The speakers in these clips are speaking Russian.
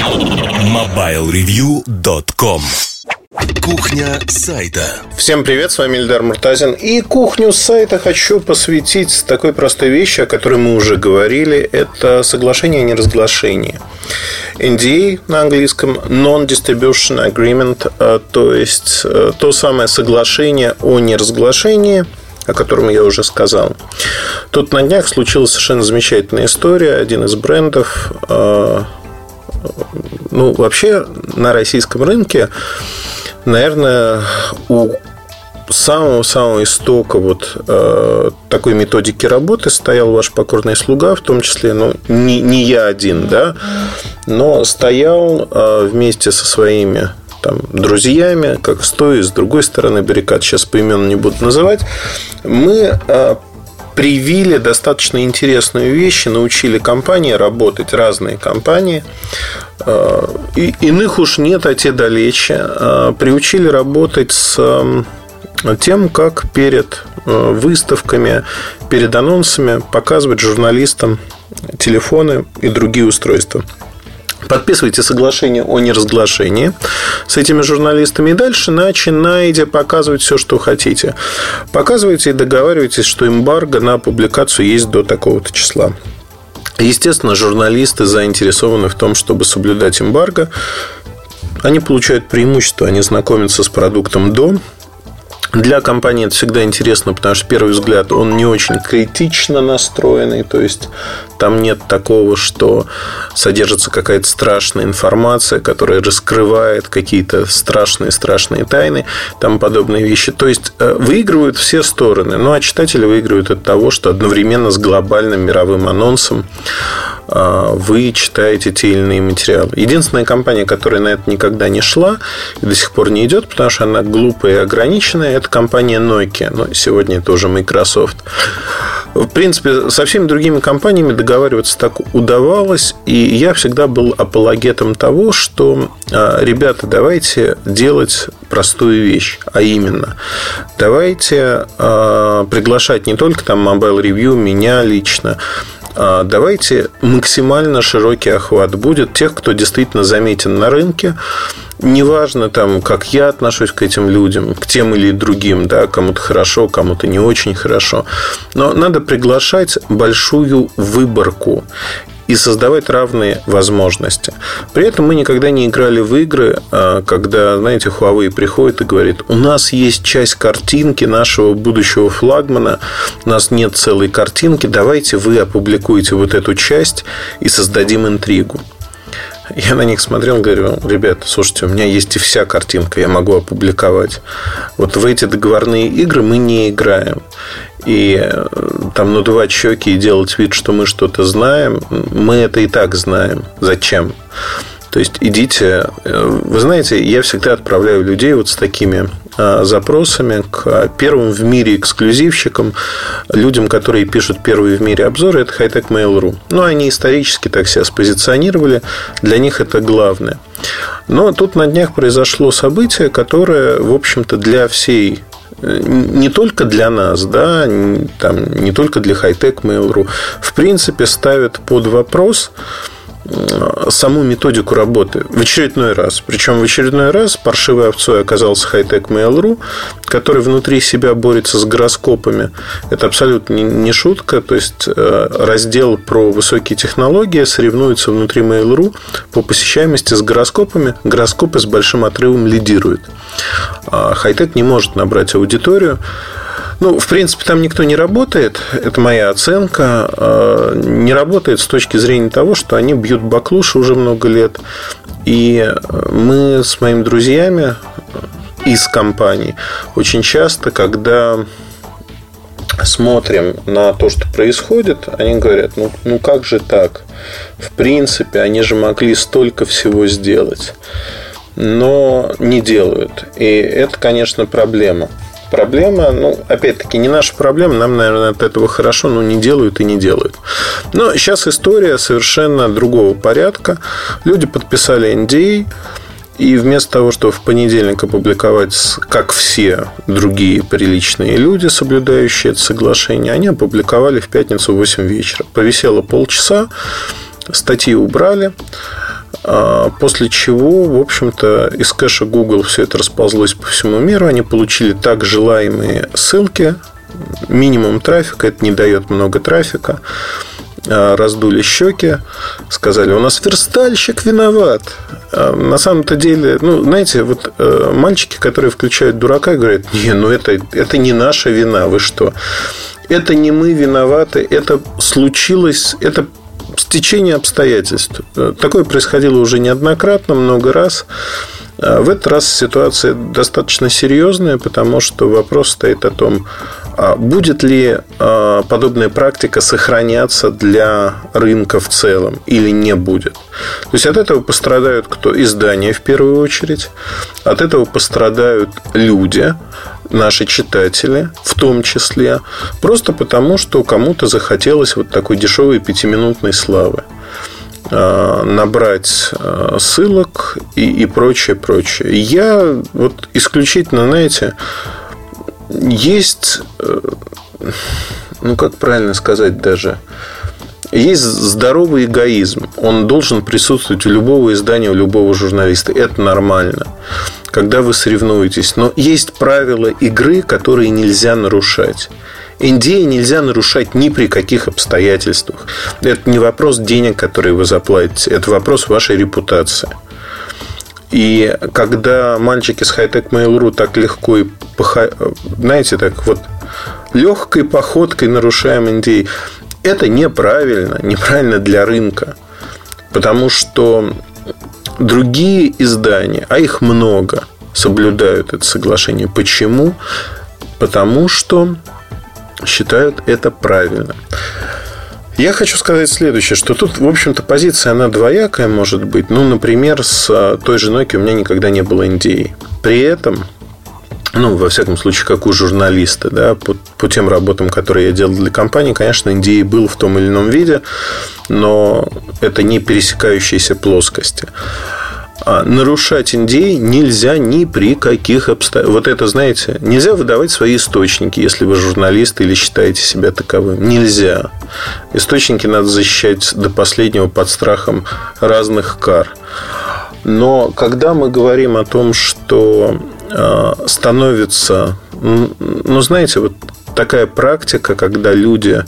MobileReview.com Кухня сайта. Всем привет, с вами Ильдар Муртазин. И кухню сайта хочу посвятить такой простой вещи, о которой мы уже говорили. Это соглашение о неразглашении. NDA на английском Non-Distribution Agreement, а, то есть э, то самое соглашение о неразглашении, о котором я уже сказал. Тут на днях случилась совершенно замечательная история. Один из брендов э, ну, вообще на российском рынке, наверное, у самого-самого истока вот э, такой методики работы стоял ваш покорный слуга, в том числе, ну, не, не я один, да, но стоял э, вместе со своими там, друзьями, как с той и с другой стороны баррикад, сейчас по имену не буду называть, мы э, привили достаточно интересные вещи, научили компании работать, разные компании. Э, и иных уж нет, а те далече. Э, приучили работать с тем, как перед э, выставками, перед анонсами показывать журналистам телефоны и другие устройства. Подписывайте соглашение о неразглашении с этими журналистами. И дальше начинайте показывать все, что хотите. Показывайте и договаривайтесь, что эмбарго на публикацию есть до такого-то числа. Естественно, журналисты заинтересованы в том, чтобы соблюдать эмбарго. Они получают преимущество, они знакомятся с продуктом до для компании это всегда интересно, потому что, первый взгляд, он не очень критично настроенный, то есть там нет такого, что содержится какая-то страшная информация, которая раскрывает какие-то страшные-страшные тайны, там подобные вещи. То есть э, выигрывают все стороны, ну а читатели выигрывают от того, что одновременно с глобальным мировым анонсом вы читаете те или иные материалы. Единственная компания, которая на это никогда не шла и до сих пор не идет, потому что она глупая и ограниченная, это компания Nokia. Но сегодня это уже Microsoft. В принципе, со всеми другими компаниями договариваться так удавалось. И я всегда был апологетом того, что, а, ребята, давайте делать простую вещь. А именно, давайте а, приглашать не только там Mobile Review, меня лично, а, давайте максимально широкий охват будет тех, кто действительно заметен на рынке. Неважно, там, как я отношусь к этим людям, к тем или другим, да, кому-то хорошо, кому-то не очень хорошо. Но надо приглашать большую выборку и создавать равные возможности. При этом мы никогда не играли в игры, а, когда, знаете, Huawei приходит и говорит, у нас есть часть картинки нашего будущего флагмана, у нас нет целой картинки, давайте вы опубликуете вот эту часть и создадим интригу. Я на них смотрел, говорю, ребята, слушайте, у меня есть и вся картинка, я могу опубликовать. Вот в эти договорные игры мы не играем. И э, там надувать щеки и делать вид, что мы что-то знаем, мы это и так знаем. Зачем? То есть идите. Э, вы знаете, я всегда отправляю людей вот с такими э, запросами к первым в мире эксклюзивщикам, людям, которые пишут первые в мире обзоры, это Hightech Mail.ru. Ну, они исторически так себя спозиционировали, для них это главное. Но тут на днях произошло событие, которое, в общем-то, для всей не только для нас, да, там, не только для Hightech Mail.ru, в принципе, ставит под вопрос саму методику работы в очередной раз. Причем в очередной раз паршивой овцой оказался Hightech Mail.ru, который внутри себя борется с гороскопами. Это абсолютно не шутка. То есть э, раздел про высокие технологии соревнуется внутри Mail.ru по посещаемости с гороскопами. Гороскопы с большим отрывом лидируют. А Hightech не может набрать аудиторию. Ну, в принципе, там никто не работает. Это моя оценка. А, не работает с точки зрения того, что они бьют баклуши уже много лет. И мы с моими друзьями из компании очень часто, когда смотрим на то, что происходит, они говорят, ну, ну как же так? В принципе, они же могли столько всего сделать, но не делают. И это, конечно, проблема проблема, ну, опять-таки, не наша проблема, нам, наверное, от этого хорошо, но не делают и не делают. Но сейчас история совершенно другого порядка. Люди подписали NDA, и вместо того, чтобы в понедельник опубликовать, как все другие приличные люди, соблюдающие это соглашение, они опубликовали в пятницу в 8 вечера. Повисело полчаса, статьи убрали, А, после чего, в общем-то, из кэша Google все это расползлось по всему миру. Они получили так желаемые ссылки, минимум трафика, это не дает много трафика. А, раздули щеки, сказали, у нас верстальщик виноват. А, на самом-то деле, ну, знаете, вот э, мальчики, которые включают дурака, говорят, не, ну это, это не наша вина, вы что? Это не мы виноваты, это случилось, это стечение обстоятельств. Такое происходило уже неоднократно, много раз. А в этот раз ситуация достаточно серьезная, потому что вопрос стоит о том, а будет ли а, подобная практика сохраняться для рынка в целом или не будет? То есть от этого пострадают кто? Издания в первую очередь. От этого пострадают люди, наши читатели, в том числе, просто потому, что кому-то захотелось вот такой дешевой пятиминутной славы а, набрать ссылок и, и прочее, прочее. Я вот исключительно, знаете, есть, э, ну как правильно сказать даже, есть здоровый эгоизм. Он должен присутствовать у любого издания, у любого журналиста. Это нормально. Когда вы соревнуетесь. Но есть правила игры, которые нельзя нарушать. NDA нельзя нарушать ни при каких обстоятельствах. Это не вопрос денег, которые вы заплатите. Это вопрос вашей репутации. И когда мальчики с хай-тек Mail.ru так легко и, знаете, так вот легкой походкой нарушаем NDA, это неправильно, неправильно для рынка. Потому что другие издания, а их много, соблюдают это соглашение. Почему? Потому что считают это правильно. Я хочу сказать следующее, что тут, в общем-то, позиция, она двоякая может быть. Ну, например, с а, той же Nokia у меня никогда не было NDA. При этом, ну, во всяком случае, как у журналиста, да, по, по тем работам, которые я делал для компании, конечно, NDA был в том или ином виде, но это не пересекающиеся плоскости. А нарушать NDA нельзя ни при каких обстоятельствах. Вот это, знаете, нельзя выдавать свои источники, если вы журналист или считаете себя таковым. Нельзя. Источники надо защищать до последнего под страхом разных кар. Но когда мы говорим о том, что становится, ну, знаете, вот такая практика, когда люди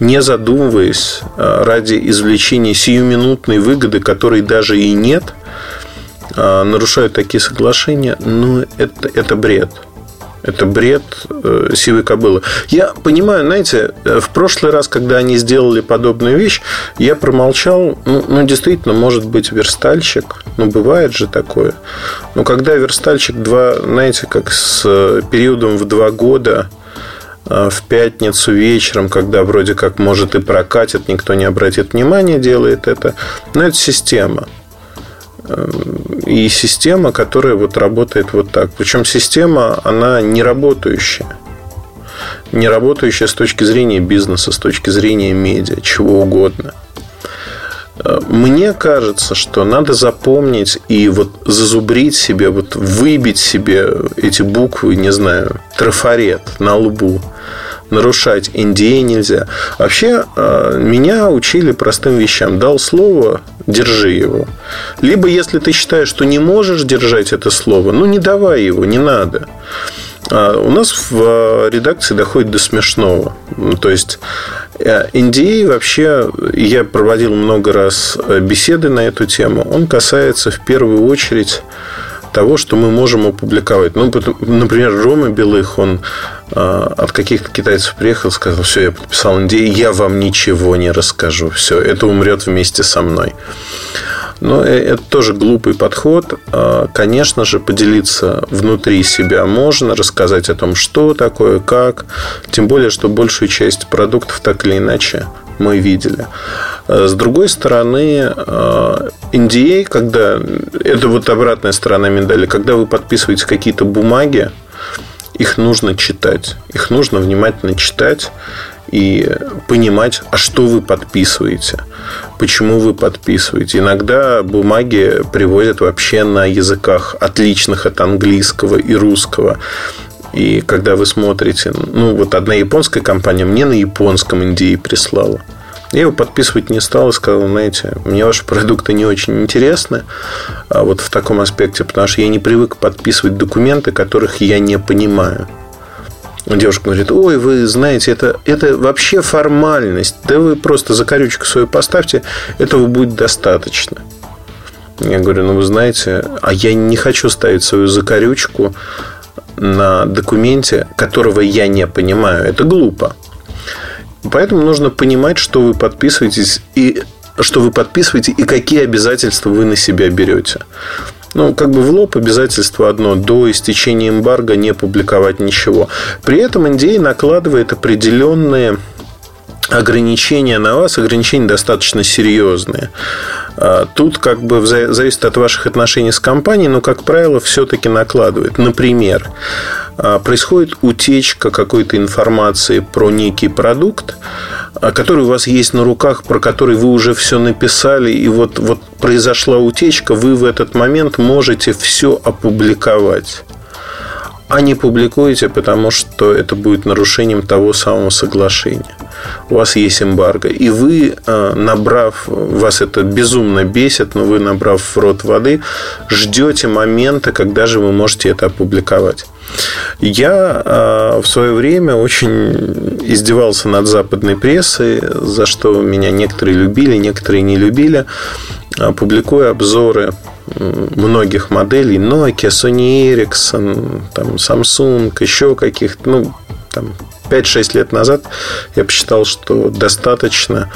не задумываясь э, ради извлечения сиюминутной выгоды, которой даже и нет – а, нарушают такие соглашения, ну, это, это бред. Это бред э, сивой кобылы. Я понимаю, знаете, э, в прошлый раз, когда они сделали подобную вещь, я промолчал. Ну, ну действительно, может быть, верстальщик. Ну, бывает же такое. Но когда верстальщик два, знаете, как с э, периодом в два года э, в пятницу вечером, когда вроде как может и прокатит, никто не обратит внимания, делает это. Но это система и система, которая вот работает вот так. Причем система, она не работающая. Не работающая с точки зрения бизнеса, с точки зрения медиа, чего угодно. Мне кажется, что надо запомнить и вот зазубрить себе, вот выбить себе эти буквы, не знаю, трафарет на лбу нарушать NDA нельзя. Вообще, э, меня учили простым вещам. Дал слово, держи его. Либо, если ты считаешь, что не можешь держать это слово, ну, не давай его, не надо. А у нас в э, редакции доходит до смешного. То есть NDA э, вообще, я проводил много раз беседы на эту тему, он касается в первую очередь того, что мы можем опубликовать. Ну, например, Рома Белых, он от каких-то китайцев приехал, сказал, все, я подписал NDA, я вам ничего не расскажу. Все, это умрет вместе со мной. Но э, это тоже глупый подход. А, конечно же, поделиться внутри себя можно, рассказать о том, что такое, как. Тем более, что большую часть продуктов так или иначе мы видели. С другой стороны, NDA, а, когда это вот обратная сторона медали, когда вы подписываете какие-то бумаги, их нужно читать, их нужно внимательно читать и понимать, а что вы подписываете, почему вы подписываете. Иногда бумаги привозят вообще на языках, отличных от английского и русского. И когда вы смотрите, ну вот одна японская компания мне на японском Индии прислала. Я его подписывать не стал и сказал, знаете, мне ваши продукты не очень интересны а вот в таком аспекте, потому что я не привык подписывать документы, которых я не понимаю. Девушка говорит, ой, вы знаете, это, это вообще формальность. Да вы просто закорючку свою поставьте, этого будет достаточно. Я говорю, ну вы знаете, а я не хочу ставить свою закорючку на документе, которого я не понимаю. Это глупо. Поэтому нужно понимать, что вы подписываетесь и что вы подписываете и какие обязательства вы на себя берете. Ну, как бы в лоб обязательство одно до истечения эмбарго не публиковать ничего. При этом NDA накладывает определенные ограничения на вас, ограничения достаточно серьезные. А, тут как бы зависит от ваших отношений с компанией, но, как правило, все-таки накладывает. Например, а, происходит утечка какой-то информации про некий продукт, а, который у вас есть на руках, про который вы уже все написали, и вот, вот произошла утечка, вы в этот момент можете все опубликовать а не публикуете, потому что это будет нарушением того самого соглашения. У вас есть эмбарго. И вы, э, набрав, вас это безумно бесит, но вы, набрав в рот воды, ждете момента, когда же вы можете это опубликовать. Я э, в свое время очень издевался над западной прессой, за что меня некоторые любили, некоторые не любили, э, публикуя обзоры многих моделей. Nokia, Sony Ericsson, там, Samsung, еще каких-то, ну, там, 5-6 лет назад я посчитал, что достаточно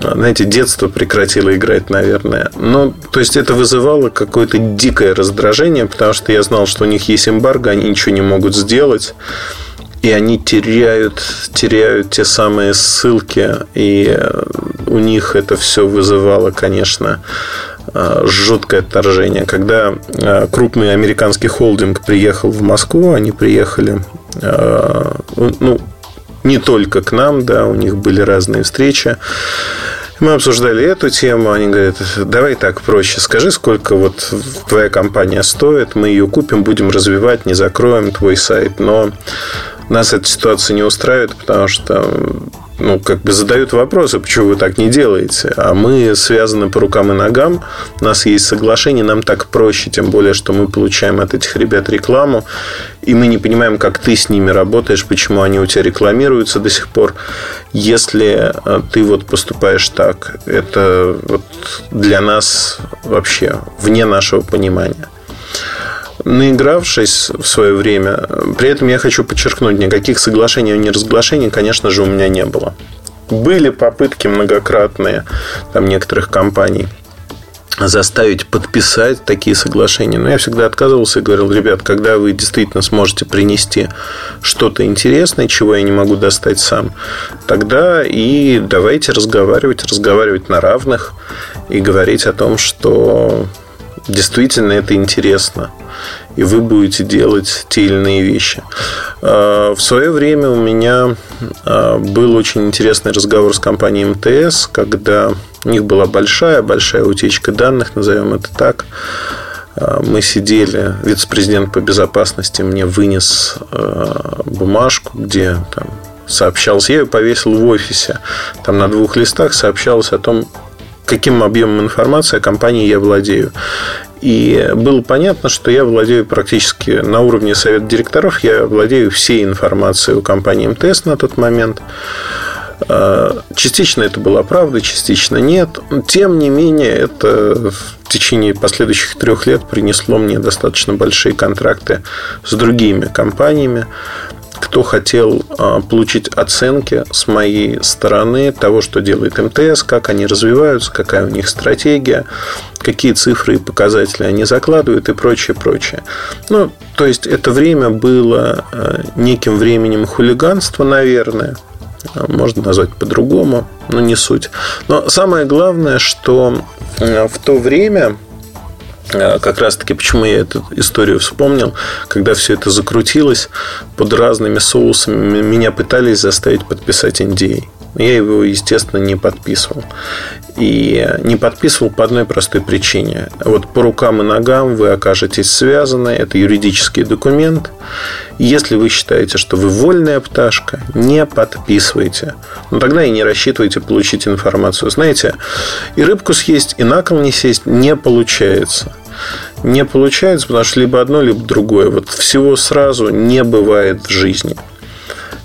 знаете, детство прекратило играть, наверное. Но, то есть, это вызывало какое-то дикое раздражение, потому что я знал, что у них есть эмбарго, они ничего не могут сделать. И они теряют, теряют те самые ссылки, и у них это все вызывало, конечно, Э, жуткое отторжение. Когда э, крупный американский холдинг приехал в Москву, они приехали э, ну, не только к нам, да, у них были разные встречи. Мы обсуждали эту тему, они говорят, давай так проще, скажи, сколько вот твоя компания стоит, мы ее купим, будем развивать, не закроем твой сайт. Но нас эта ситуация не устраивает, потому что ну, как бы задают вопросы, почему вы так не делаете. А мы связаны по рукам и ногам, у нас есть соглашение, нам так проще, тем более, что мы получаем от этих ребят рекламу, и мы не понимаем, как ты с ними работаешь, почему они у тебя рекламируются до сих пор. Если э, ты вот поступаешь так, это вот для нас вообще вне нашего понимания наигравшись в свое время, при этом я хочу подчеркнуть, никаких соглашений о неразглашении, конечно же, у меня не было. Были попытки многократные там некоторых компаний заставить подписать такие соглашения. Но я всегда отказывался и говорил, ребят, когда вы действительно сможете принести что-то интересное, чего я не могу достать сам, тогда и давайте разговаривать, разговаривать на равных и говорить о том, что действительно это интересно и вы будете делать те или иные вещи. А, в свое время у меня а, был очень интересный разговор с компанией МТС, когда у них была большая-большая утечка данных, назовем это так. А, мы сидели, вице-президент по безопасности мне вынес бумажку, где там сообщался. Я ее повесил в офисе. Там на двух листах сообщалось о том, каким объемом информации о компании я владею. И было понятно, что я владею практически на уровне совета директоров, я владею всей информацией у компании МТС на тот момент. А, частично это была правда, частично нет. Тем не менее, это в течение последующих трех лет принесло мне достаточно большие контракты с другими компаниями кто хотел а, получить оценки с моей стороны того, что делает МТС, как они развиваются, какая у них стратегия, какие цифры и показатели они закладывают и прочее, прочее. Ну, то есть, это время было а, неким временем хулиганства, наверное, можно назвать по-другому, но не суть. Но самое главное, что в то время а, как раз-таки, почему я эту историю вспомнил, когда все это закрутилось под разными соусами, меня пытались заставить подписать NDA. Я его, естественно, не подписывал. И не подписывал по одной простой причине. Вот по рукам и ногам вы окажетесь связаны. Это юридический документ. Если вы считаете, что вы вольная пташка, не подписывайте. Но тогда и не рассчитывайте получить информацию. Знаете, и рыбку съесть, и на кол не сесть не получается не получается, потому что либо одно, либо другое. Вот всего сразу не бывает в жизни.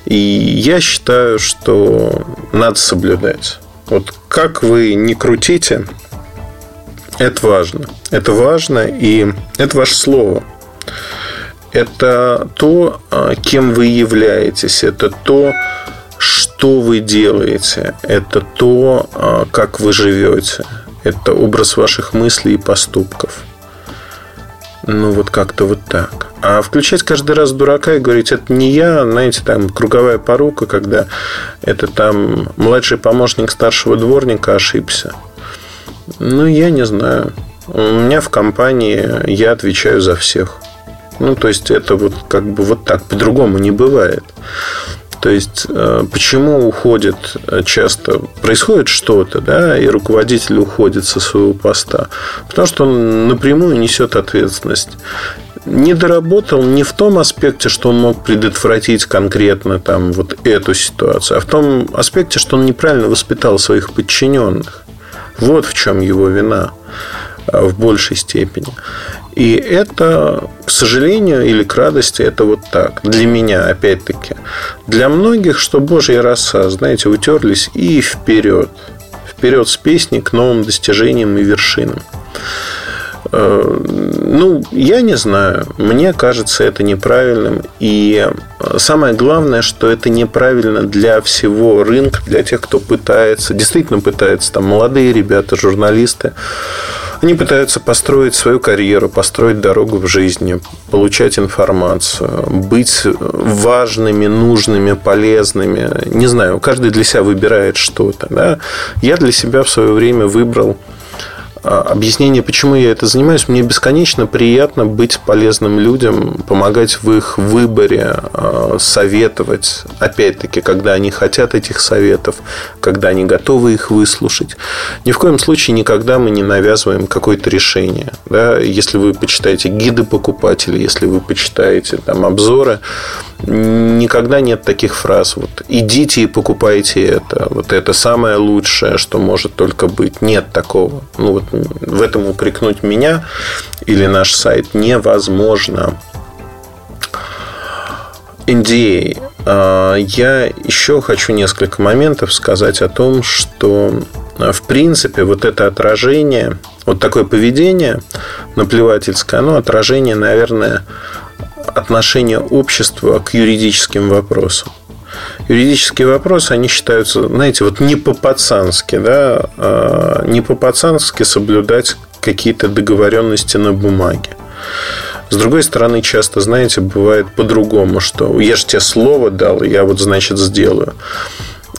И я считаю, что надо соблюдать. Вот как вы не крутите, это важно. Это важно, и это ваше слово. Это то, а, кем вы являетесь. Это то, что вы делаете. Это то, а, как вы живете. Это образ ваших мыслей и поступков. Ну, вот как-то вот так. А включать каждый раз дурака и говорить, это не я, знаете, там круговая порука, когда это там младший помощник старшего дворника ошибся. Ну, я не знаю. У меня в компании я отвечаю за всех. Ну, то есть, это вот как бы вот так. По-другому не бывает. То есть, э, почему уходит э, часто, происходит что-то, да, и руководитель уходит со своего поста? Потому что он напрямую несет ответственность. Не доработал не в том аспекте, что он мог предотвратить конкретно там вот эту ситуацию, а в том аспекте, что он неправильно воспитал своих подчиненных. Вот в чем его вина э, в большей степени. И это, к сожалению или к радости, это вот так. Для меня, опять-таки. Для многих, что Божья роса, знаете, утерлись и вперед. Вперед с песней к новым достижениям и вершинам. Э, ну, я не знаю. Мне кажется, это неправильным. И самое главное, что это неправильно для всего рынка, для тех, кто пытается, действительно пытается, там, молодые ребята, журналисты, они пытаются построить свою карьеру, построить дорогу в жизни, получать информацию, быть важными, нужными, полезными. Не знаю, каждый для себя выбирает что-то. Да? Я для себя в свое время выбрал объяснение, почему я это занимаюсь. Мне бесконечно приятно быть полезным людям, помогать в их выборе, а, советовать. Опять-таки, когда они хотят этих советов, когда они готовы их выслушать. Ни в коем случае никогда мы не навязываем какое-то решение. Да? Если вы почитаете гиды покупателей, если вы почитаете там, обзоры, никогда нет таких фраз. Вот идите и покупайте это. Вот это самое лучшее, что может только быть. Нет такого. Ну вот в этом упрекнуть меня или наш сайт невозможно. NDA. А, я еще хочу несколько моментов сказать о том, что в принципе вот это отражение, вот такое поведение наплевательское, оно отражение, наверное, отношения общества к юридическим вопросам юридические вопросы, они считаются, знаете, вот не по-пацански, да, а не по-пацански соблюдать какие-то договоренности на бумаге. С другой стороны, часто, знаете, бывает по-другому, что я же тебе слово дал, я вот, значит, сделаю.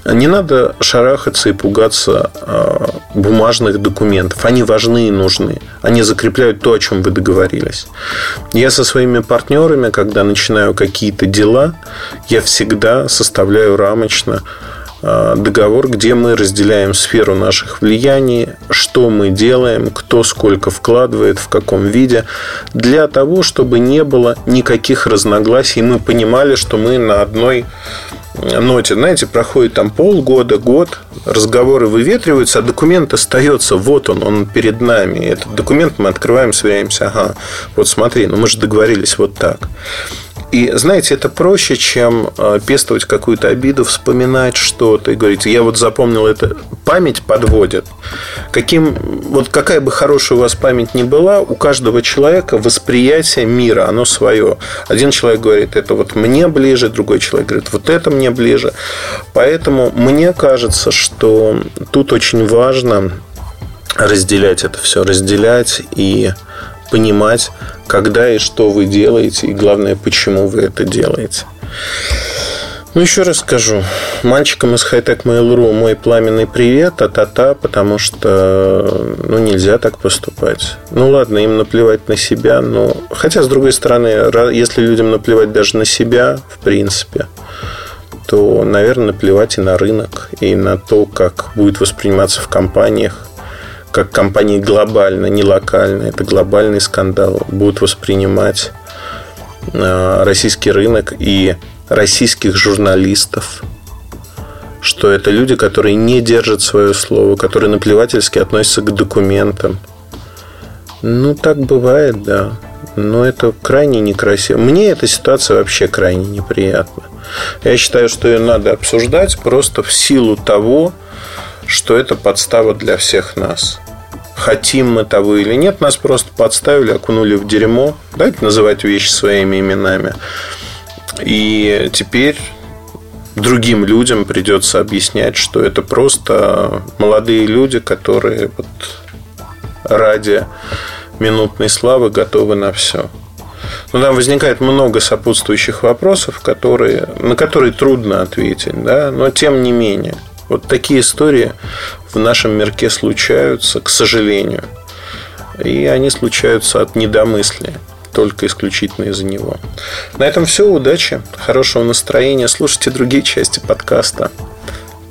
Не надо шарахаться и пугаться а, бумажных документов. Они важны и нужны. Они закрепляют то, о чем вы договорились. Я со своими партнерами, когда начинаю какие-то дела, я всегда составляю рамочно а, договор, где мы разделяем сферу наших влияний, что мы делаем, кто сколько вкладывает, в каком виде, для того, чтобы не было никаких разногласий, мы понимали, что мы на одной ноте, знаете, проходит там полгода, год, разговоры выветриваются, а документ остается, вот он, он перед нами. Этот документ мы открываем, сверяемся, ага, вот смотри, ну мы же договорились вот так. И, знаете, это проще, чем э, пестовать какую-то обиду, вспоминать что-то и говорить, я вот запомнил это. Память подводит. Каким, вот какая бы хорошая у вас память ни была, у каждого человека восприятие мира, оно свое. Один человек говорит, это вот мне ближе, другой человек говорит, вот это мне ближе. Поэтому мне кажется, что тут очень важно разделять это все, разделять и понимать, когда и что вы делаете, и главное, почему вы это делаете. Ну, еще раз скажу. Мальчикам из Hightech Mail.ru мой пламенный привет, а-та-та, потому что ну, нельзя так поступать. Ну, ладно, им наплевать на себя, но... Хотя, с другой стороны, если людям наплевать даже на себя, в принципе, то, наверное, плевать и на рынок, и на то, как будет восприниматься в компаниях, как компании глобально, не локально, это глобальный скандал, будут воспринимать э, российский рынок и российских журналистов, что это люди, которые не держат свое слово, которые наплевательски относятся к документам. Ну, так бывает, да. Но это крайне некрасиво. Мне эта ситуация вообще крайне неприятна. Я считаю, что ее надо обсуждать просто в силу того, что это подстава для всех нас. Хотим мы того или нет, нас просто подставили, окунули в дерьмо. Давайте называть вещи своими именами. И теперь другим людям придется объяснять, что это просто молодые люди, которые вот ради минутной славы готовы на все. Но там возникает много сопутствующих вопросов, которые, на которые трудно ответить, да? но тем не менее. Вот такие истории в нашем мирке случаются, к сожалению. И они случаются от недомыслия только исключительно из-за него. На этом все. Удачи, хорошего настроения. Слушайте другие части подкаста.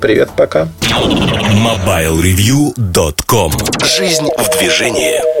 Привет, пока. MobileReview.com Жизнь в движении.